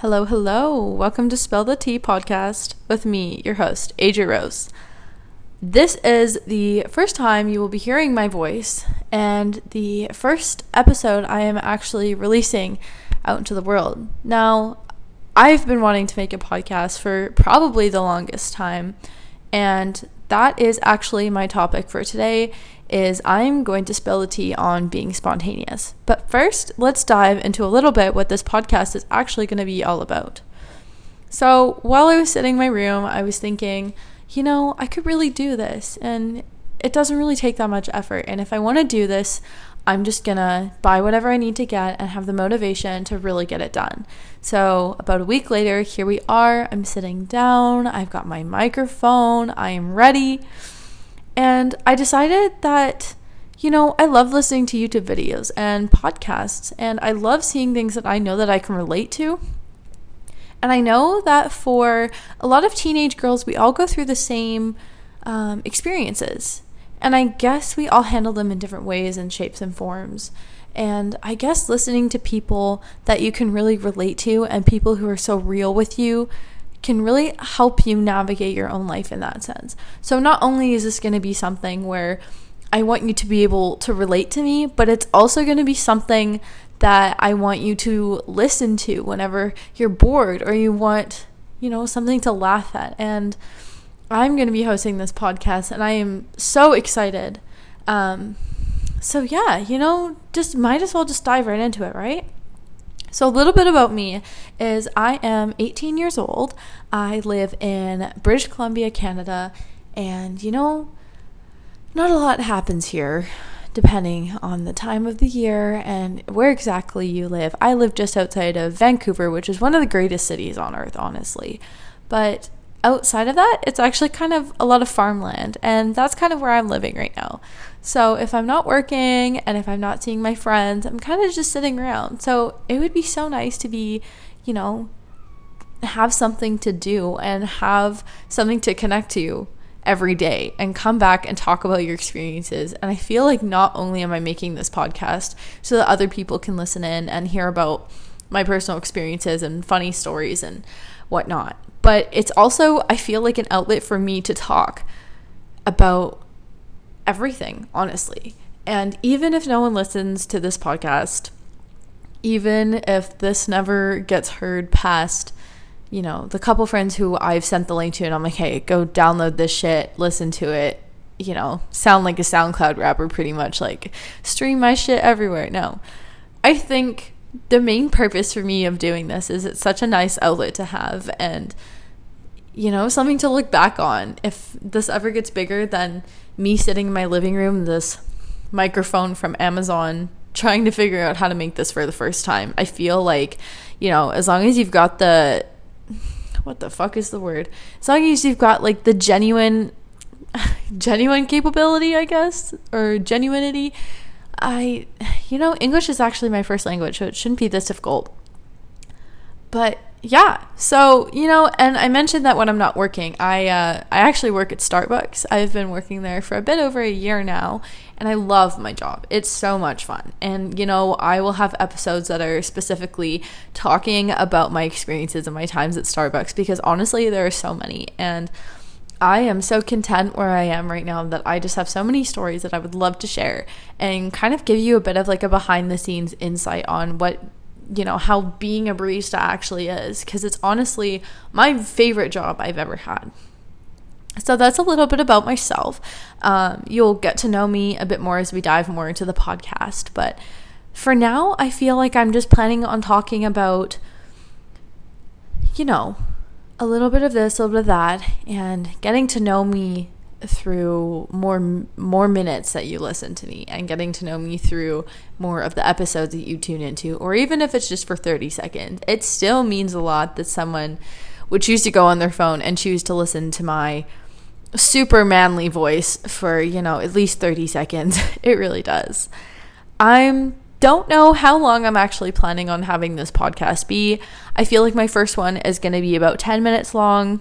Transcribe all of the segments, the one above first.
Hello, hello. Welcome to Spill the Tea podcast with me, your host, AJ Rose. This is the first time you will be hearing my voice and the first episode I am actually releasing out into the world. Now, I've been wanting to make a podcast for probably the longest time, and that is actually my topic for today is I'm going to spill the tea on being spontaneous. But first, let's dive into a little bit what this podcast is actually going to be all about. So, while I was sitting in my room, I was thinking, you know, I could really do this and it doesn't really take that much effort. And if I want to do this, I'm just gonna buy whatever I need to get and have the motivation to really get it done. So, about a week later, here we are. I'm sitting down, I've got my microphone, I am ready. And I decided that, you know, I love listening to YouTube videos and podcasts, and I love seeing things that I know that I can relate to. And I know that for a lot of teenage girls, we all go through the same um, experiences. And I guess we all handle them in different ways and shapes and forms. And I guess listening to people that you can really relate to and people who are so real with you can really help you navigate your own life in that sense. So, not only is this going to be something where I want you to be able to relate to me, but it's also going to be something that I want you to listen to whenever you're bored or you want, you know, something to laugh at. And I'm going to be hosting this podcast and I am so excited. Um, so, yeah, you know, just might as well just dive right into it, right? So, a little bit about me is I am 18 years old. I live in British Columbia, Canada, and you know, not a lot happens here depending on the time of the year and where exactly you live. I live just outside of Vancouver, which is one of the greatest cities on earth, honestly. But outside of that, it's actually kind of a lot of farmland, and that's kind of where I'm living right now. So if I'm not working and if I'm not seeing my friends, I'm kind of just sitting around. So it would be so nice to be, you know, have something to do and have something to connect to every day and come back and talk about your experiences. And I feel like not only am I making this podcast so that other people can listen in and hear about my personal experiences and funny stories and whatnot, but it's also, I feel like, an outlet for me to talk about everything, honestly. And even if no one listens to this podcast, even if this never gets heard past, you know, the couple friends who I've sent the link to, and I'm like, hey, go download this shit, listen to it, you know, sound like a SoundCloud rapper pretty much, like stream my shit everywhere. No. I think the main purpose for me of doing this is it's such a nice outlet to have and you know, something to look back on. If this ever gets bigger than me sitting in my living room, this microphone from Amazon, trying to figure out how to make this for the first time, I feel like, you know, as long as you've got the what the fuck is the word? As long as you've got like the genuine genuine capability, I guess, or genuinity. I you know, English is actually my first language, so it shouldn't be this difficult. But yeah, so you know, and I mentioned that when I'm not working, I uh, I actually work at Starbucks. I've been working there for a bit over a year now, and I love my job. It's so much fun, and you know, I will have episodes that are specifically talking about my experiences and my times at Starbucks because honestly, there are so many, and I am so content where I am right now that I just have so many stories that I would love to share and kind of give you a bit of like a behind the scenes insight on what you know, how being a barista actually is because it's honestly my favorite job I've ever had. So that's a little bit about myself. Um, you'll get to know me a bit more as we dive more into the podcast. But for now, I feel like I'm just planning on talking about, you know, a little bit of this, a little bit of that, and getting to know me through more more minutes that you listen to me and getting to know me through more of the episodes that you tune into or even if it's just for 30 seconds it still means a lot that someone would choose to go on their phone and choose to listen to my super manly voice for you know at least 30 seconds. It really does. I'm don't know how long I'm actually planning on having this podcast be. I feel like my first one is going to be about 10 minutes long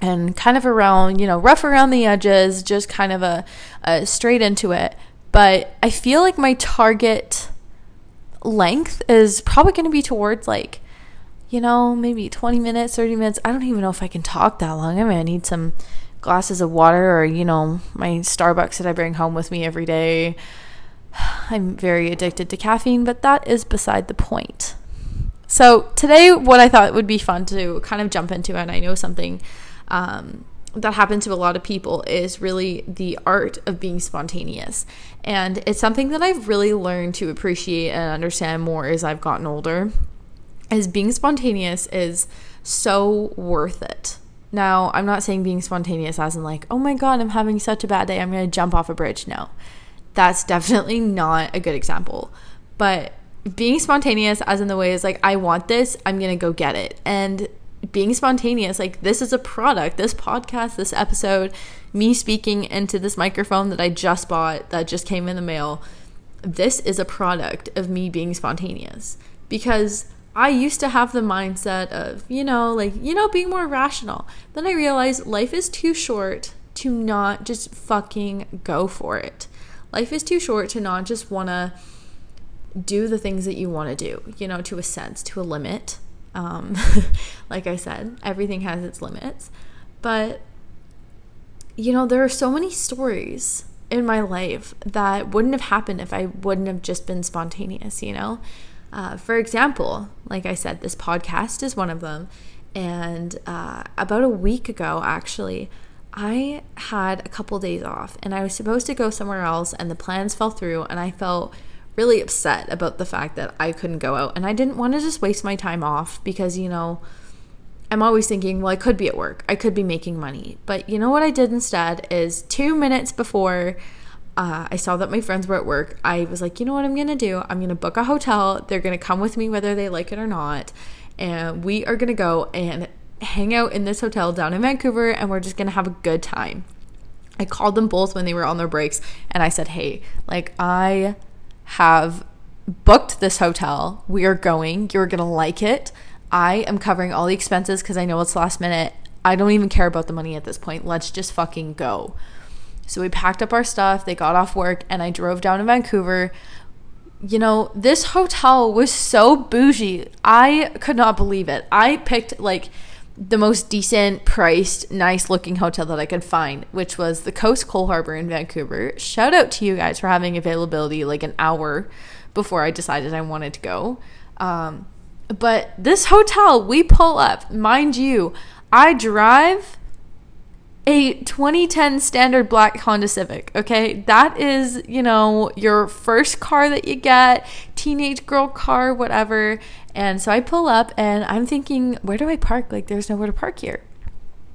and kind of around, you know, rough around the edges, just kind of a, a straight into it. But I feel like my target length is probably going to be towards like you know, maybe 20 minutes, 30 minutes. I don't even know if I can talk that long. I'm going to need some glasses of water or, you know, my Starbucks that I bring home with me every day. I'm very addicted to caffeine, but that is beside the point. So, today, what I thought would be fun to kind of jump into, and I know something um, that happens to a lot of people, is really the art of being spontaneous. And it's something that I've really learned to appreciate and understand more as I've gotten older. Is being spontaneous is so worth it. Now, I'm not saying being spontaneous as in like, oh my God, I'm having such a bad day, I'm to jump off a bridge. No, that's definitely not a good example. But being spontaneous, as in the way is like, I want this, I'm to go get it. And being spontaneous, like, this is a product, this podcast, this episode, me speaking into this microphone that I just bought, that just came in the mail. This is a product of me being spontaneous because I used to have the mindset of, you know, like, you know, being more rational. Then I realized life is too short to not just fucking go for it. Life is too short to not just want to do the things that you want to do, you know, to a sense, to a limit. Um, like I said, everything has its limits. But, you know, there are so many stories in my life that wouldn't have happened if I wouldn't have just been spontaneous, you know? Uh, for example, like I said, this podcast is one of them. And uh, about a week ago, actually, I had a couple days off and I was supposed to go somewhere else, and the plans fell through, and I felt really upset about the fact that I couldn't go out. And I didn't want to just waste my time off because, you know, I'm always thinking, well, I could be at work, I could be making money. But you know what I did instead is two minutes before uh, I saw that my friends were at work, I was like, you know what I'm gonna do? I'm gonna book a hotel. They're gonna come with me whether they like it or not. And we are gonna go and hang out in this hotel down in Vancouver and we're just gonna have a good time. I called them both when they were on their breaks and I said, hey, like, I have booked this hotel. We are going. You're gonna like it. I am covering all the expenses because I know it's last minute. I don't even care about the money at this point. Let's just fucking go. So we packed up our stuff, they got off work, and I drove down to Vancouver. You know, this hotel was so bougie. I could not believe it. I picked like the most decent priced, nice looking hotel that I could find, which was the Coast Coal Harbor in Vancouver. Shout out to you guys for having availability like an hour before I decided I wanted to go. Um, but this hotel, we pull up, mind you, I drive a 2010 standard black Honda Civic. Okay, that is, you know, your first car that you get, teenage girl car, whatever. And so I pull up and I'm thinking, where do I park? Like, there's nowhere to park here.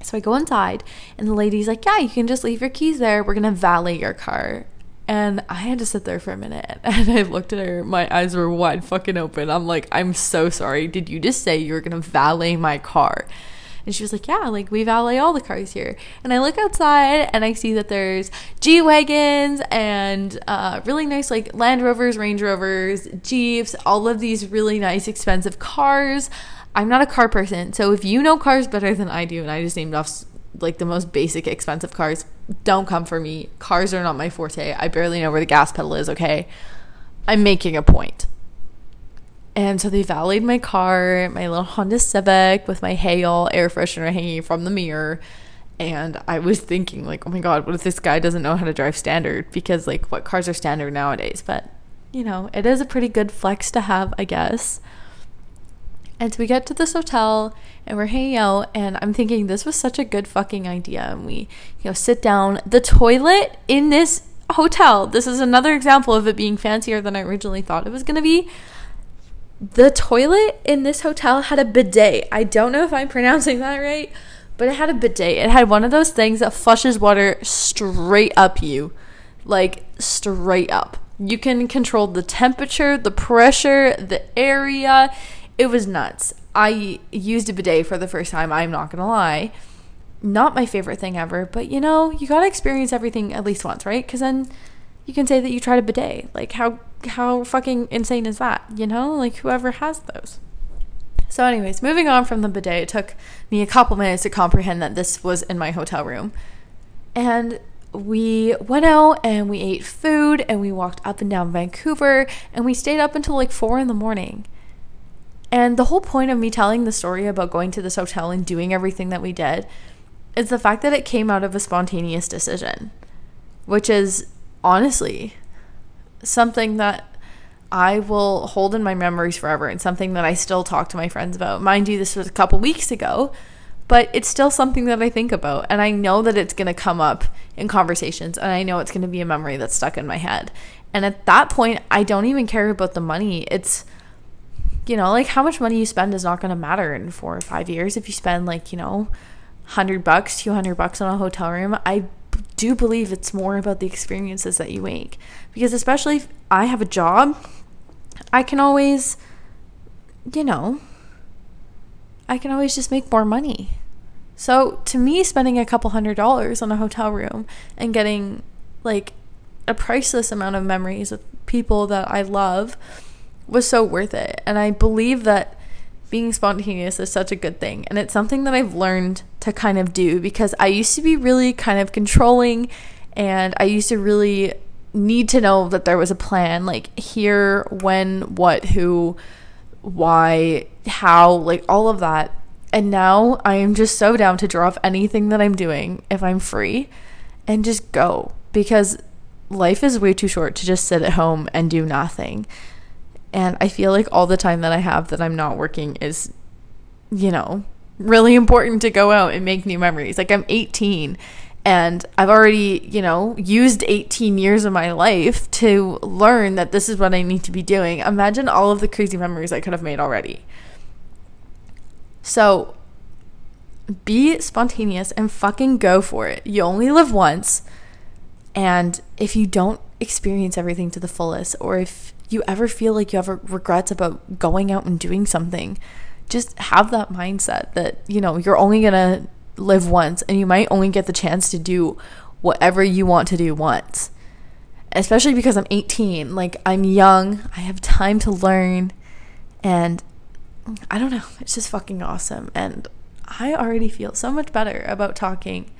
So I go inside and the lady's like, yeah, you can just leave your keys there. We're going to valet your car. And I had to sit there for a minute and I looked at her. My eyes were wide fucking open. I'm like, I'm so sorry. Did you just say you were going to valet my car? And she was like, Yeah, like we valet all the cars here. And I look outside and I see that there's G Wagons and uh, really nice, like Land Rovers, Range Rovers, Jeeps, all of these really nice, expensive cars. I'm not a car person. So if you know cars better than I do, and I just named off like the most basic, expensive cars, don't come for me. Cars are not my forte. I barely know where the gas pedal is, okay? I'm making a point. And so they valeted my car, my little Honda Civic with my Hale air freshener hanging from the mirror. And I was thinking, like, oh my God, what if this guy doesn't know how to drive standard? Because, like, what cars are standard nowadays? But, you know, it is a pretty good flex to have, I guess. And so we get to this hotel and we're hanging out, and I'm thinking this was such a good fucking idea. And we, you know, sit down. The toilet in this hotel, this is another example of it being fancier than I originally thought it was to be the toilet in this hotel had a bidet. I don't know if I'm pronouncing that right, but it had a bidet. It had one of those things that flushes water straight up you. Like straight up. You can control the temperature, the pressure, the area. It was nuts. I used a bidet for the first time, I'm not gonna lie. Not my favorite thing ever, but you know, you gotta experience everything at least once, right? Because then you can say that you tried a bidet. Like how how fucking insane is that? You know, like whoever has those. So, anyways, moving on from the bidet, it took me a couple minutes to comprehend that this was in my hotel room. And we went out and we ate food and we walked up and down Vancouver and we stayed up until like four in the morning. And the whole point of me telling the story about going to this hotel and doing everything that we did is the fact that it came out of a spontaneous decision, which is honestly something that I will hold in my memories forever and something that I still talk to my friends about. Mind you, this was a couple weeks ago, but it's still something that I think about. And I know that it's going to come up in conversations and I know it's going to be a memory that's stuck in my head. And at that point, I don't even care about the money. It's, you know, like how much money you spend is not going to matter in four or five years. If you spend like, you know, 100 bucks, 200 bucks on a hotel room, I do believe it's more about the experiences that you make. Because especially if I have a job, I can always, you know, I can always just make more money. So to me, spending a couple hundred dollars on a hotel room and getting like a priceless amount of memories with people that I love was so worth it. And I believe that being spontaneous is such a good thing. And it's something that I've learned to kind of do because I used to be really kind of controlling and I used to really need to know that there was a plan like here, when, what, who, why, how, like all of that. And now I am just so down to drop anything that I'm doing if I'm free and just go because life is way too short to just sit at home and do nothing. And I feel like all the time that I have that I'm not working is, you know, really important to go out and make new memories. Like I'm 18 and I've already, you know, used 18 years of my life to learn that this is what I need to be doing. Imagine all of the crazy memories I could have made already. So be spontaneous and fucking go for it. You only live once. And if you don't experience everything to the fullest, or if you ever feel like you have regrets about going out and doing something, just have that mindset that, you know, you're only going to live once and you might only get the chance to do whatever you want to do once. Especially because I'm 18, like I'm young, I have time to learn and I don't know, it's just fucking awesome and I already feel so much better about talking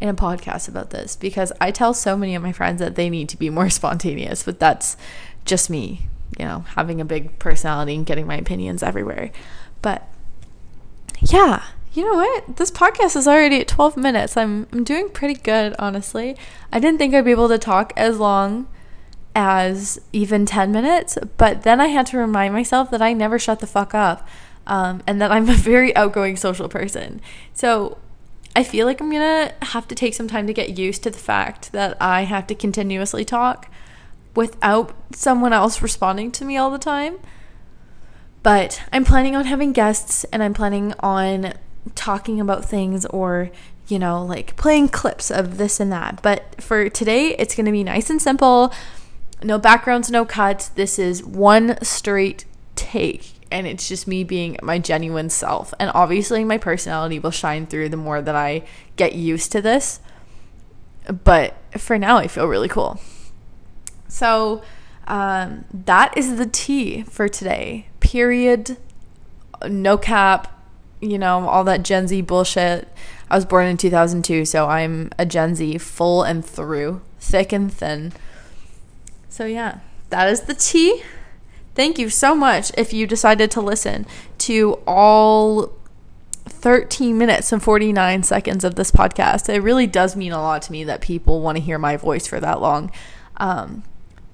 in a podcast about this because I tell so many of my friends that they need to be more spontaneous, but that's just me, you know, having a big personality and getting my opinions everywhere. But yeah, you know what? This podcast is already at 12 minutes. I'm I'm doing pretty good, honestly. I didn't think I'd be able to talk as long as even 10 minutes, but then I had to remind myself that I never shut the fuck up. Um, and that I'm a very outgoing social person. So I feel like I'm gonna have to take some time to get used to the fact that I have to continuously talk without someone else responding to me all the time. But I'm planning on having guests and I'm planning on talking about things or, you know, like playing clips of this and that. But for today, it's to be nice and simple. No backgrounds, no cuts. This is one straight take. And it's just me being my genuine self. And obviously, my personality will shine through the more that I get used to this. But for now, I feel really cool. So, um, that is the tea for today. Period. No cap you know, all that Gen Z bullshit. I was born in 2002, so I'm a Gen Z full and through, thick and thin. So, yeah, that is the tea. Thank you so much if you decided to listen to all 13 minutes and 49 seconds of this podcast. It really does mean a lot to me that people want to hear my voice for that long. Um,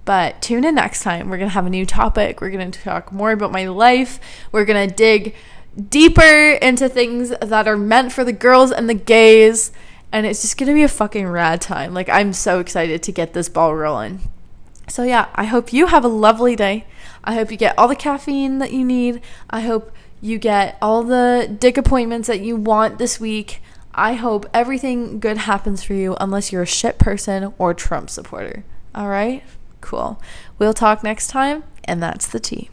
but tune in next time. We're going to have a new topic. We're going to talk more about my life. We're going to dig deeper into things that are meant for the girls and the gays. And it's just going to be a fucking rad time. Like, I'm so excited to get this ball rolling. So, yeah, I hope you have a lovely day. I hope you get all the caffeine that you need. I hope you get all the dick appointments that you want this week. I hope everything good happens for you unless you're a shit person or Trump supporter. All right? Cool. We'll talk next time, and that's the tea.